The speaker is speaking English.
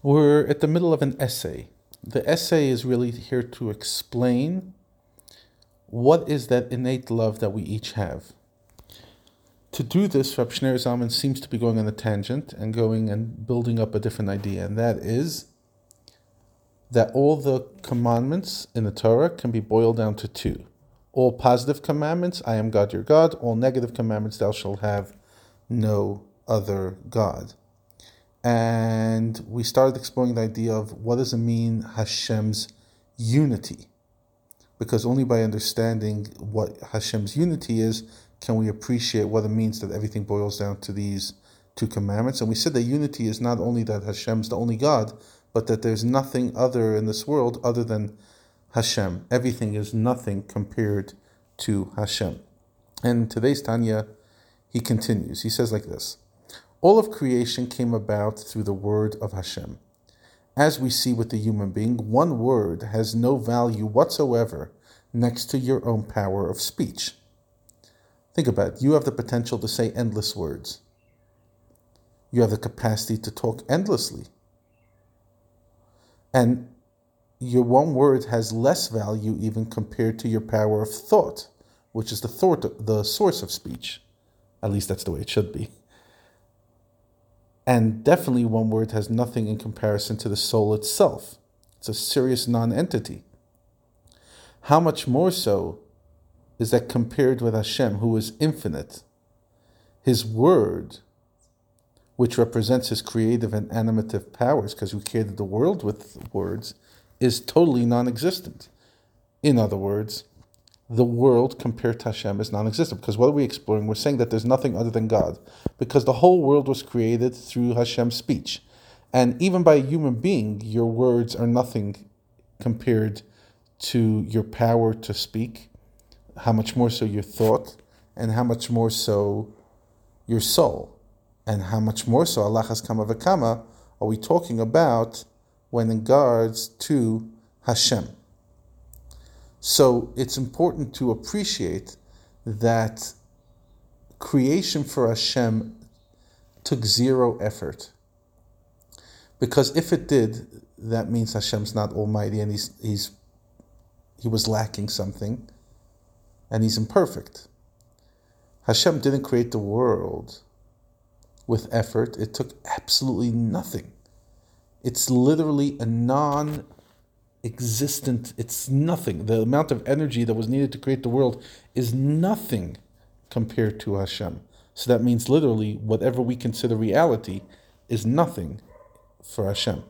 We're at the middle of an essay. The essay is really here to explain what is that innate love that we each have. To do this, Rab Zalman seems to be going on a tangent and going and building up a different idea, and that is that all the commandments in the Torah can be boiled down to two. All positive commandments, I am God your God. All negative commandments, thou shalt have no other God and we started exploring the idea of what does it mean Hashem's unity, because only by understanding what Hashem's unity is can we appreciate what it means that everything boils down to these two commandments. And we said that unity is not only that Hashem's the only God, but that there's nothing other in this world other than Hashem. Everything is nothing compared to Hashem. And today's Tanya, he continues. He says like this. All of creation came about through the word of Hashem. As we see with the human being, one word has no value whatsoever next to your own power of speech. Think about it. You have the potential to say endless words. You have the capacity to talk endlessly. And your one word has less value even compared to your power of thought, which is the thought, the source of speech. At least that's the way it should be. And definitely, one word has nothing in comparison to the soul itself. It's a serious non entity. How much more so is that compared with Hashem, who is infinite? His word, which represents his creative and animative powers, because we created the world with words, is totally non existent. In other words, the world compared to Hashem is non-existent. Because what are we exploring? We're saying that there's nothing other than God, because the whole world was created through Hashem's speech, and even by a human being, your words are nothing compared to your power to speak. How much more so your thought, and how much more so your soul, and how much more so al achas kama are we talking about when in regards to Hashem? So it's important to appreciate that creation for Hashem took zero effort. Because if it did, that means Hashem's not almighty and he's, he's he was lacking something and he's imperfect. Hashem didn't create the world with effort. It took absolutely nothing. It's literally a non existent, it's nothing. The amount of energy that was needed to create the world is nothing compared to Hashem. So that means literally whatever we consider reality is nothing for Hashem.